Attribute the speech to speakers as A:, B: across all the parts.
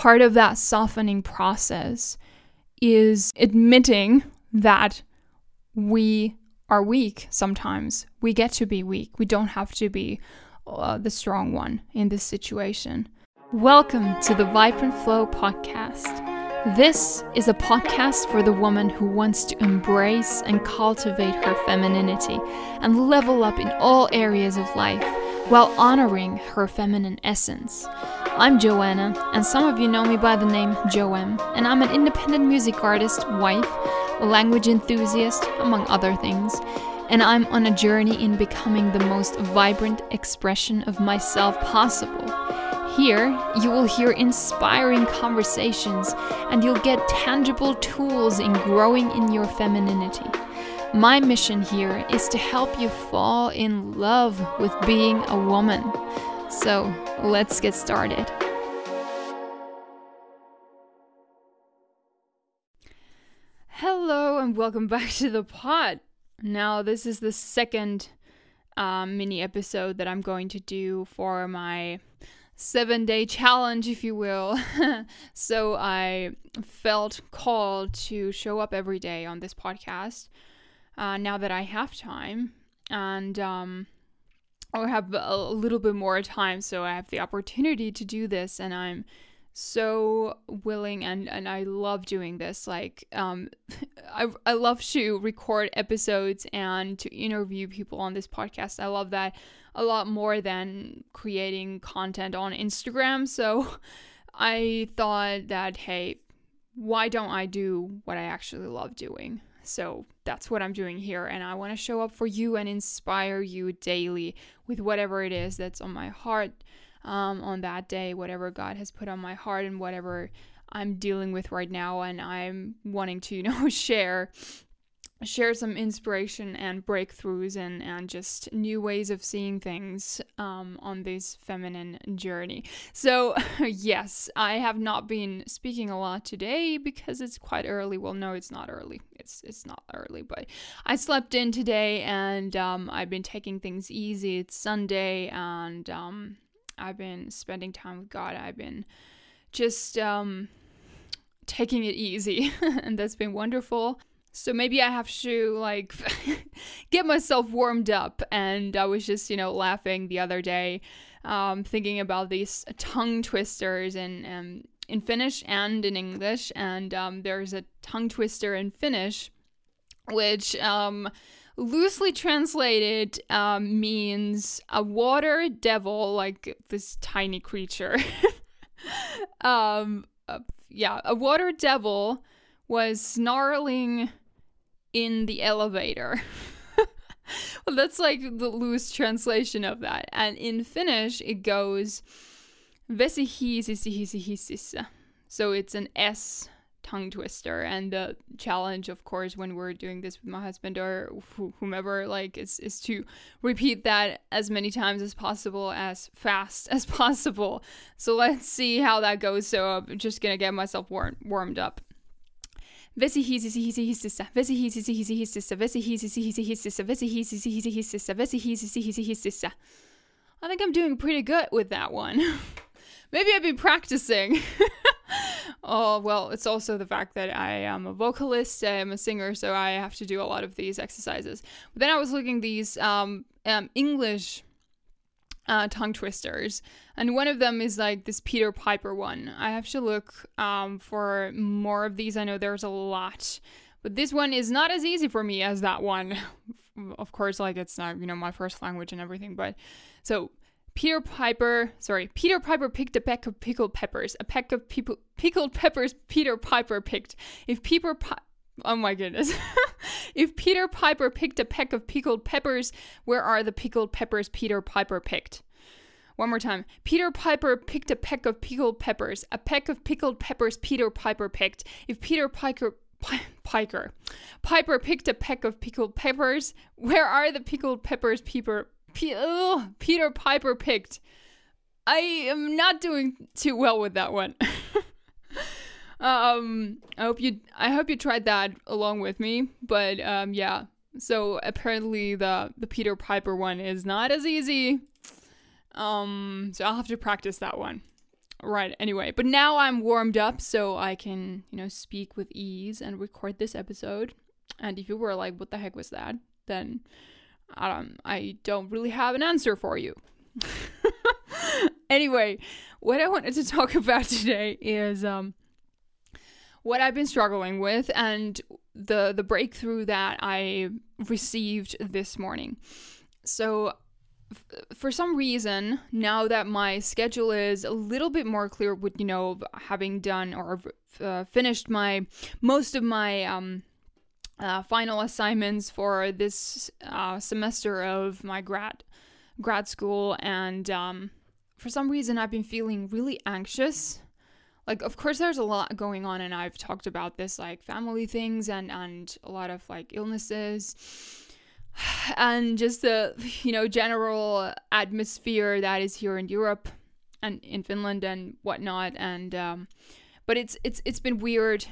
A: part of that softening process is admitting that we are weak sometimes. We get to be weak. We don't have to be uh, the strong one in this situation. Welcome to the Vibrant Flow podcast. This is a podcast for the woman who wants to embrace and cultivate her femininity and level up in all areas of life while honoring her feminine essence. I'm Johanna, and some of you know me by the name Joem, and I'm an independent music artist, wife, language enthusiast, among other things. And I'm on a journey in becoming the most vibrant expression of myself possible. Here, you will hear inspiring conversations and you'll get tangible tools in growing in your femininity. My mission here is to help you fall in love with being a woman. So let's get started. Hello, and welcome back to the pod. Now, this is the second um, mini episode that I'm going to do for my seven day challenge, if you will. so I felt called to show up every day on this podcast uh, now that I have time and um, I have a little bit more time, so I have the opportunity to do this, and I'm so willing and and I love doing this like um I I love to record episodes and to interview people on this podcast. I love that a lot more than creating content on Instagram. So I thought that hey, why don't I do what I actually love doing? So that's what I'm doing here. And I want to show up for you and inspire you daily with whatever it is that's on my heart um, on that day, whatever God has put on my heart and whatever I'm dealing with right now. And I'm wanting to, you know, share share some inspiration and breakthroughs and, and just new ways of seeing things um, on this feminine journey. So, yes, I have not been speaking a lot today because it's quite early. Well, no, it's not early. It's it's not early, but I slept in today and um, I've been taking things easy. It's Sunday and um, I've been spending time with God. I've been just um, taking it easy, and that's been wonderful. So maybe I have to like get myself warmed up. And I was just, you know, laughing the other day, um, thinking about these tongue twisters in um, in Finnish and in English. And um, there's a tongue twister in Finnish, which um, loosely translated um, means a water devil, like this tiny creature. um, uh, yeah, a water devil was snarling in the elevator. well, that's like the loose translation of that. And in Finnish, it goes vesihiisihisihisissä. So it's an S tongue twister. And the challenge, of course, when we're doing this with my husband or whomever, like, is, is to repeat that as many times as possible, as fast as possible. So let's see how that goes. So I'm just gonna get myself war- warmed up. Vesihiisisihisihississä, vesihiisisihisihississä, vesihiisisihisihississä, vesihiisisihisihississä, vesihiisisihisihississä. I think I'm doing pretty good with that one. Maybe I've been practicing. oh, well, it's also the fact that I am a vocalist, I am a singer, so I have to do a lot of these exercises. But then I was looking these um, um, English uh, tongue twisters, and one of them is like this Peter Piper one. I have to look um, for more of these. I know there's a lot, but this one is not as easy for me as that one. of course, like it's not you know my first language and everything, but so Peter Piper, sorry, Peter Piper picked a peck of pickled peppers. A peck of people, pickled peppers Peter Piper picked. If Peter Pi- Oh my goodness. if Peter Piper picked a peck of pickled peppers, where are the pickled peppers Peter Piper picked? One more time. Peter Piper picked a peck of pickled peppers. A peck of pickled peppers Peter Piper picked. If Peter Piper Piker Piper picked a peck of pickled peppers, where are the pickled peppers Peter P- ugh, Peter Piper picked? I am not doing too well with that one. um, I hope you I hope you tried that along with me, but um, yeah. So apparently the the Peter Piper one is not as easy. Um, so I'll have to practice that one. right, anyway. But now I'm warmed up so I can, you know, speak with ease and record this episode. And if you were like, what the heck was that? Then um, I don't really have an answer for you. anyway, what I wanted to talk about today is um, what I've been struggling with and the the breakthrough that I received this morning. So for some reason, now that my schedule is a little bit more clear with, you know, having done or uh, finished my most of my um, uh, final assignments for this uh, semester of my grad grad school, and um, for some reason, I've been feeling really anxious. Like, of course, there's a lot going on, and I've talked about this, like family things and and a lot of like illnesses and just the you know general atmosphere that is here in Europe and in Finland and whatnot. And um, but it's it's it's been weird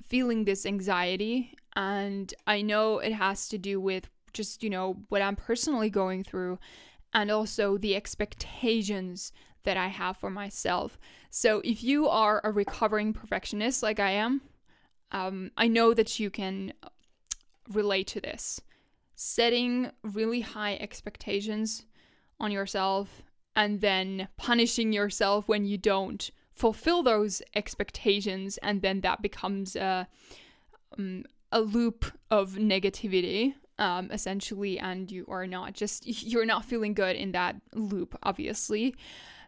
A: feeling this anxiety, and I know it has to do with just you know what I'm personally going through, and also the expectations that I have for myself. So if you are a recovering perfectionist like I am, um, I know that you can relate to this setting really high expectations on yourself and then punishing yourself when you don't fulfill those expectations and then that becomes a um, a loop of negativity um, essentially and you are not just you're not feeling good in that loop obviously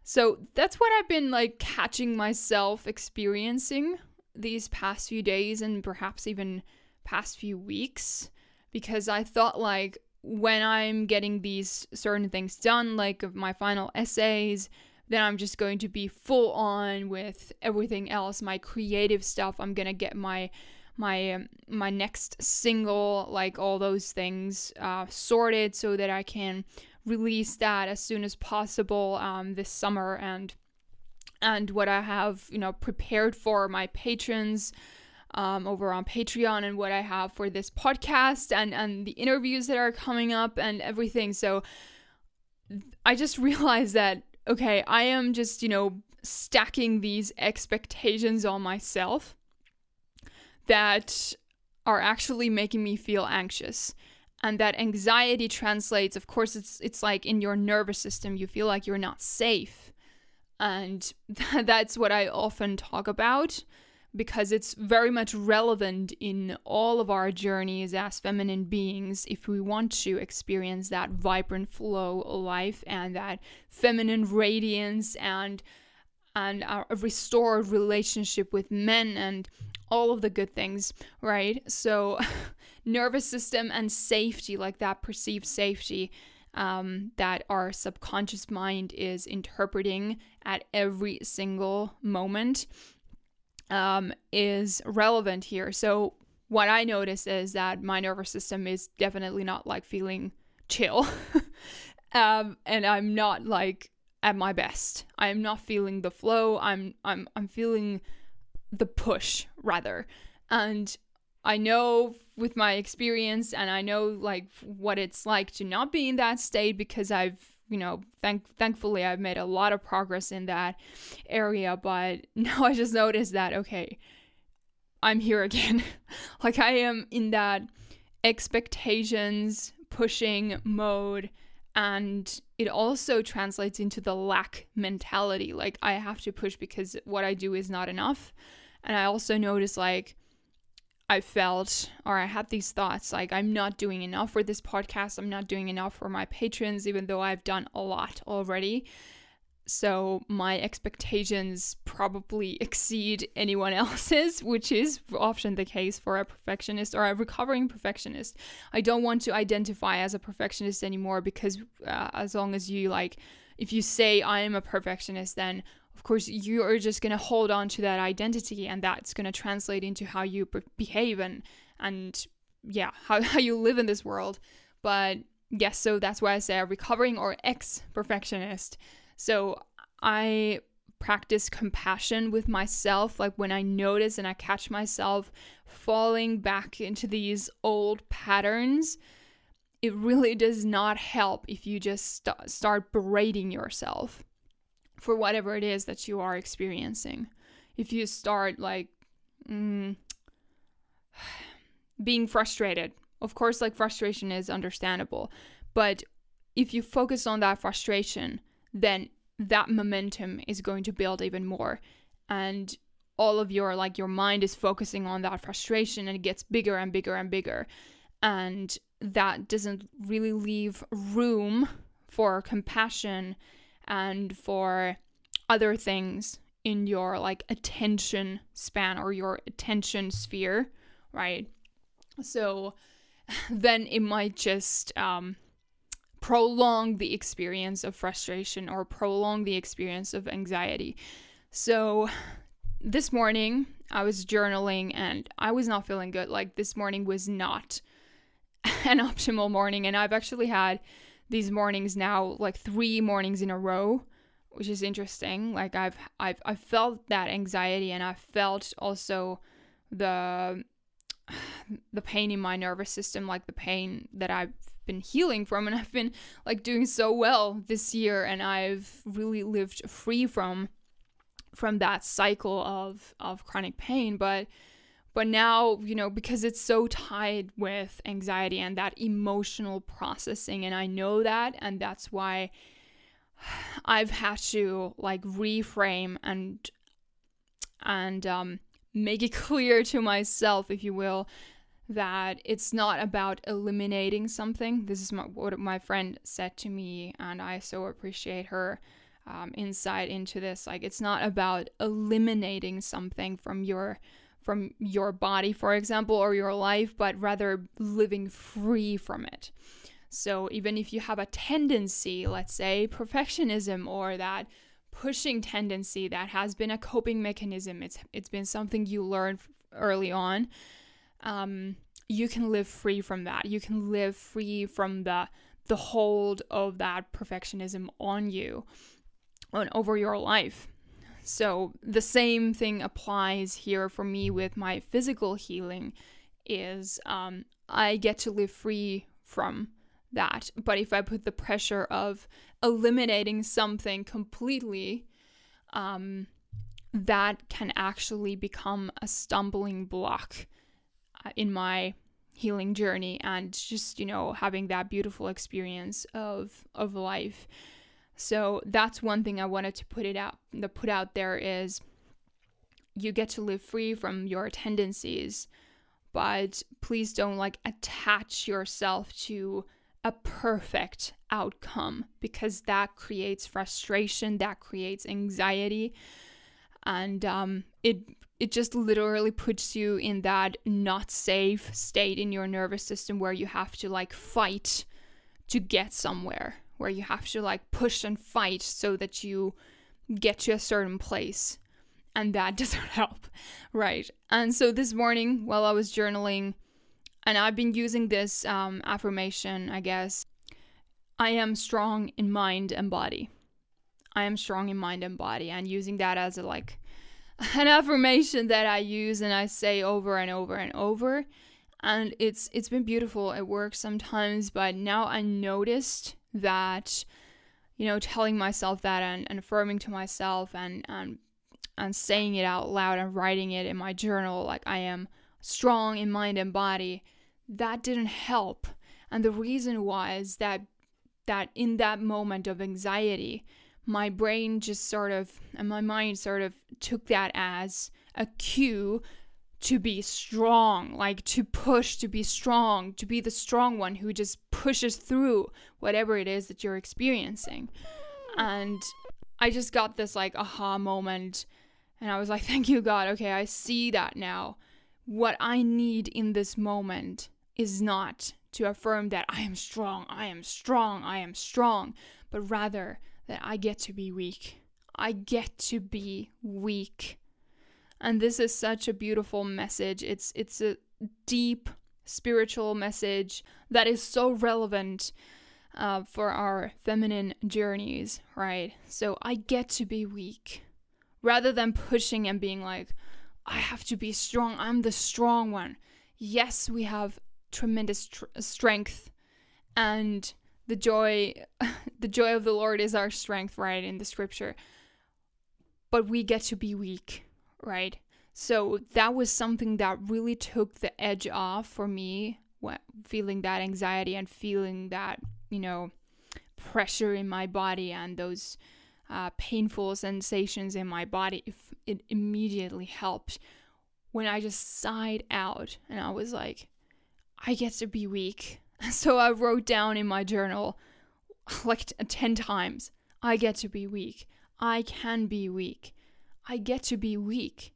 A: so that's what i've been like catching myself experiencing these past few days and perhaps even past few weeks because I thought like when I'm getting these certain things done, like my final essays, then I'm just going to be full on with everything else, my creative stuff. I'm gonna get my my um, my next single, like all those things, uh, sorted so that I can release that as soon as possible um, this summer and and what I have you know prepared for my patrons um, over on Patreon and what I have for this podcast and and the interviews that are coming up and everything. So I just realized that okay, I am just you know stacking these expectations on myself that are actually making me feel anxious and that anxiety translates of course it's it's like in your nervous system you feel like you're not safe and that's what i often talk about because it's very much relevant in all of our journeys as feminine beings if we want to experience that vibrant flow of life and that feminine radiance and and a restored relationship with men and all of the good things, right? So, nervous system and safety, like that perceived safety um, that our subconscious mind is interpreting at every single moment um, is relevant here. So, what I notice is that my nervous system is definitely not like feeling chill. um, and I'm not like at my best. I am not feeling the flow. I'm I'm I'm feeling the push rather. And I know with my experience and I know like what it's like to not be in that state because I've you know, thank thankfully I've made a lot of progress in that area, but now I just noticed that okay, I'm here again. like I am in that expectations pushing mode and it also translates into the lack mentality. Like I have to push because what I do is not enough. And I also notice like I felt or I had these thoughts like I'm not doing enough for this podcast. I'm not doing enough for my patrons, even though I've done a lot already. So my expectations probably exceed anyone else's, which is often the case for a perfectionist or a recovering perfectionist. I don't want to identify as a perfectionist anymore because uh, as long as you like, if you say I am a perfectionist, then of course you are just going to hold on to that identity and that's going to translate into how you behave and and yeah how, how you live in this world. But yes so that's why i say a recovering or ex perfectionist so i practice compassion with myself like when i notice and i catch myself falling back into these old patterns it really does not help if you just st- start berating yourself for whatever it is that you are experiencing. If you start like mm, being frustrated, of course, like frustration is understandable, but if you focus on that frustration, then that momentum is going to build even more. And all of your like your mind is focusing on that frustration and it gets bigger and bigger and bigger and that doesn't really leave room for compassion and for other things in your like attention span or your attention sphere right so then it might just um, prolong the experience of frustration or prolong the experience of anxiety so this morning I was journaling and I was not feeling good. Like this morning was not an optimal morning and I've actually had these mornings now like 3 mornings in a row, which is interesting. Like I've I've I felt that anxiety and I felt also the the pain in my nervous system, like the pain that I've been healing from and I've been like doing so well this year and I've really lived free from from that cycle of of chronic pain but but now you know because it's so tied with anxiety and that emotional processing and i know that and that's why i've had to like reframe and and um, make it clear to myself if you will that it's not about eliminating something this is my, what my friend said to me and i so appreciate her um, insight into this. Like it's not about eliminating something from your from your body, for example, or your life, but rather living free from it. So even if you have a tendency, let's say perfectionism or that pushing tendency that has been a coping mechanism, it's it's been something you learned early on. Um, you can live free from that. You can live free from the the hold of that perfectionism on you on over your life. So the same thing applies here for me with my physical healing is um, I get to live free from that. But if I put the pressure of eliminating something completely, um, that can actually become a stumbling block uh, in my healing journey and just you know having that beautiful experience of of life so that's one thing I wanted to put it out the put out there is you get to live free from your tendencies, but please don't like attach yourself to a perfect outcome because that creates frustration, that creates anxiety, and um, it it just literally puts you in that not safe state in your nervous system where you have to like fight to get somewhere where you have to like push and fight so that you get to a certain place. And that doesn't help, right? And so this morning, while I was journaling, and I've been using this um, affirmation, I guess I am strong in mind and body. I am strong in mind and body, and using that as a like an affirmation that I use and I say over and over and over. And it's it's been beautiful. It works sometimes, but now I noticed that you know telling myself that and, and affirming to myself and and and saying it out loud and writing it in my journal like I am strong in mind and body that didn't help. And the reason was that that in that moment of anxiety my brain just sort of and my mind sort of took that as a cue to be strong, like to push, to be strong, to be the strong one who just pushes through whatever it is that you're experiencing. And I just got this like aha moment. And I was like, thank you, God. Okay, I see that now. What I need in this moment is not to affirm that I am strong, I am strong, I am strong, but rather that I get to be weak. I get to be weak and this is such a beautiful message. It's it's a deep spiritual message that is so relevant uh, for our feminine journeys right? So i get to be weak. Rather than pushing and being like i have to be strong. I'm the strong one. Yes we have tremendous tr- strength and the joy the joy of the lord is our strength right in the scripture. But we get to be weak, right? So that was something that really took the edge off for me, feeling that anxiety and feeling that, you know, pressure in my body and those uh, painful sensations in my body. It immediately helped when I just sighed out and I was like, I get to be weak. So I wrote down in my journal like 10 times, I get to be weak. I can be weak. I get to be weak.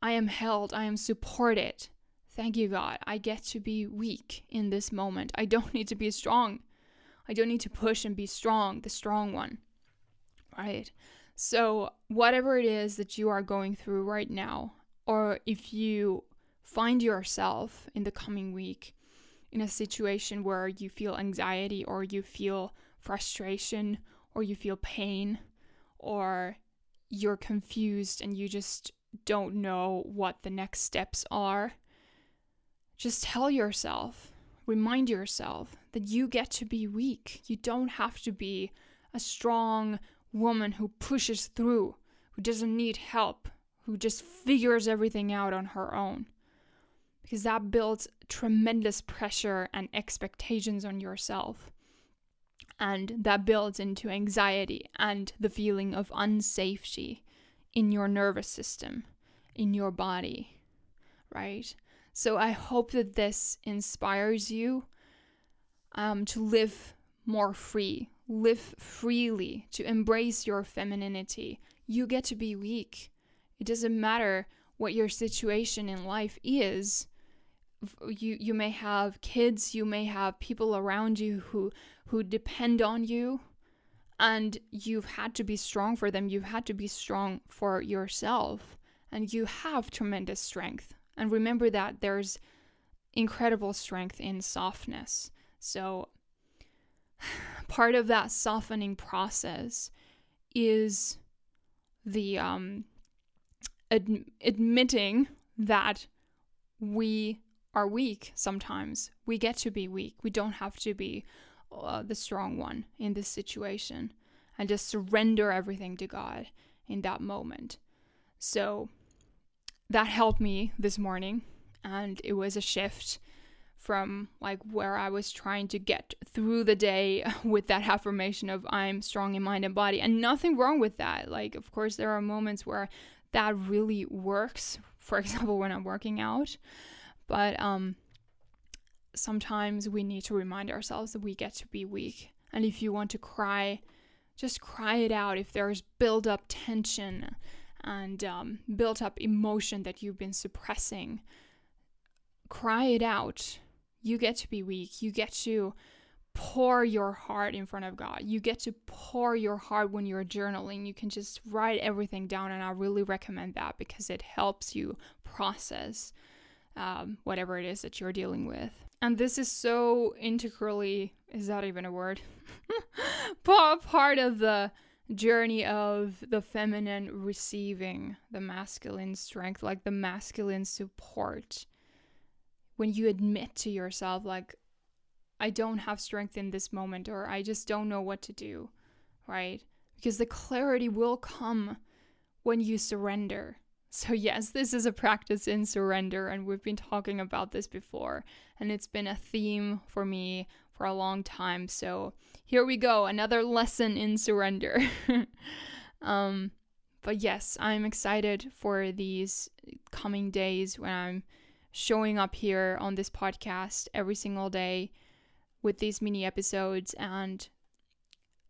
A: I am held, I am supported. Thank you, God. I get to be weak in this moment. I don't need to be strong. I don't need to push and be strong, the strong one. Right? So, whatever it is that you are going through right now, or if you find yourself in the coming week in a situation where you feel anxiety or you feel frustration or you feel pain or you're confused and you just don't know what the next steps are, just tell yourself, remind yourself that you get to be weak. You don't have to be a strong woman who pushes through, who doesn't need help, who just figures everything out on her own. Because that builds tremendous pressure and expectations on yourself. And that builds into anxiety and the feeling of unsafety in your nervous system, in your body, right? So I hope that this inspires you um, to live more free, live freely, to embrace your femininity. You get to be weak. It doesn't matter what your situation in life is. You you may have kids, you may have people around you who who depend on you and you've had to be strong for them. You've had to be strong for yourself. And you have tremendous strength. And remember that there's incredible strength in softness. So, part of that softening process is the um, ad- admitting that we are weak sometimes. We get to be weak. We don't have to be uh, the strong one in this situation and just surrender everything to God in that moment. So that helped me this morning and it was a shift from like where I was trying to get through the day with that affirmation of I'm strong in mind and body and nothing wrong with that. Like of course there are moments where that really works. For example, when I'm working out. But um sometimes we need to remind ourselves that we get to be weak. And if you want to cry, just cry it out. If there's build up tension and um, built up emotion that you've been suppressing, cry it out. You get to be weak. You get to pour your heart in front of God. You get to pour your heart when you're journaling. You can just write everything down, and I really recommend that because it helps you process um, whatever it is that you're dealing with. And this is so integrally, is that even a word? part of the journey of the feminine receiving the masculine strength, like the masculine support. When you admit to yourself, like, I don't have strength in this moment, or I just don't know what to do, right? Because the clarity will come when you surrender. So, yes, this is a practice in surrender, and we've been talking about this before, and it's been a theme for me for a long time. So, here we go another lesson in surrender. um, but yes, I'm excited for these coming days when I'm showing up here on this podcast every single day with these mini episodes. And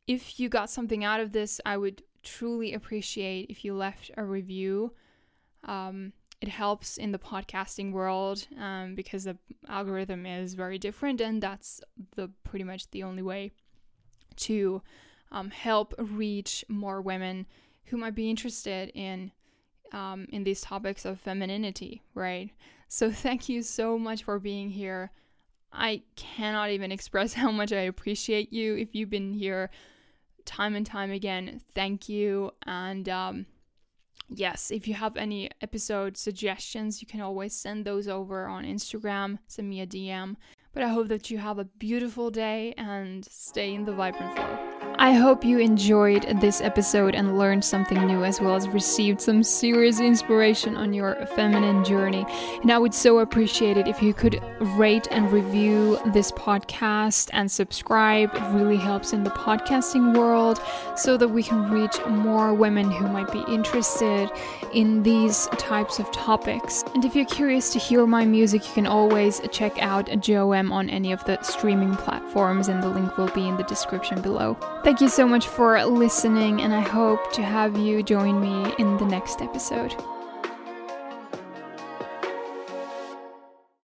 A: if you got something out of this, I would truly appreciate if you left a review um, it helps in the podcasting world um, because the algorithm is very different, and that's the pretty much the only way to um, help reach more women who might be interested in um, in these topics of femininity, right? So thank you so much for being here. I cannot even express how much I appreciate you. If you've been here time and time again, thank you. And um, yes, if you have any episode suggestions, you can always send those over on Instagram, send me a DM. But I hope that you have a beautiful day and stay in the vibrant flow. I hope you enjoyed this episode and learned something new as well as received some serious inspiration on your feminine journey. And I would so appreciate it if you could rate and review this podcast and subscribe. It really helps in the podcasting world so that we can reach more women who might be interested in these types of topics. And if you're curious to hear my music, you can always check out Joem on any of the streaming platforms, and the link will be in the description below. Thank you so much for listening, and I hope to have you join me in the next episode.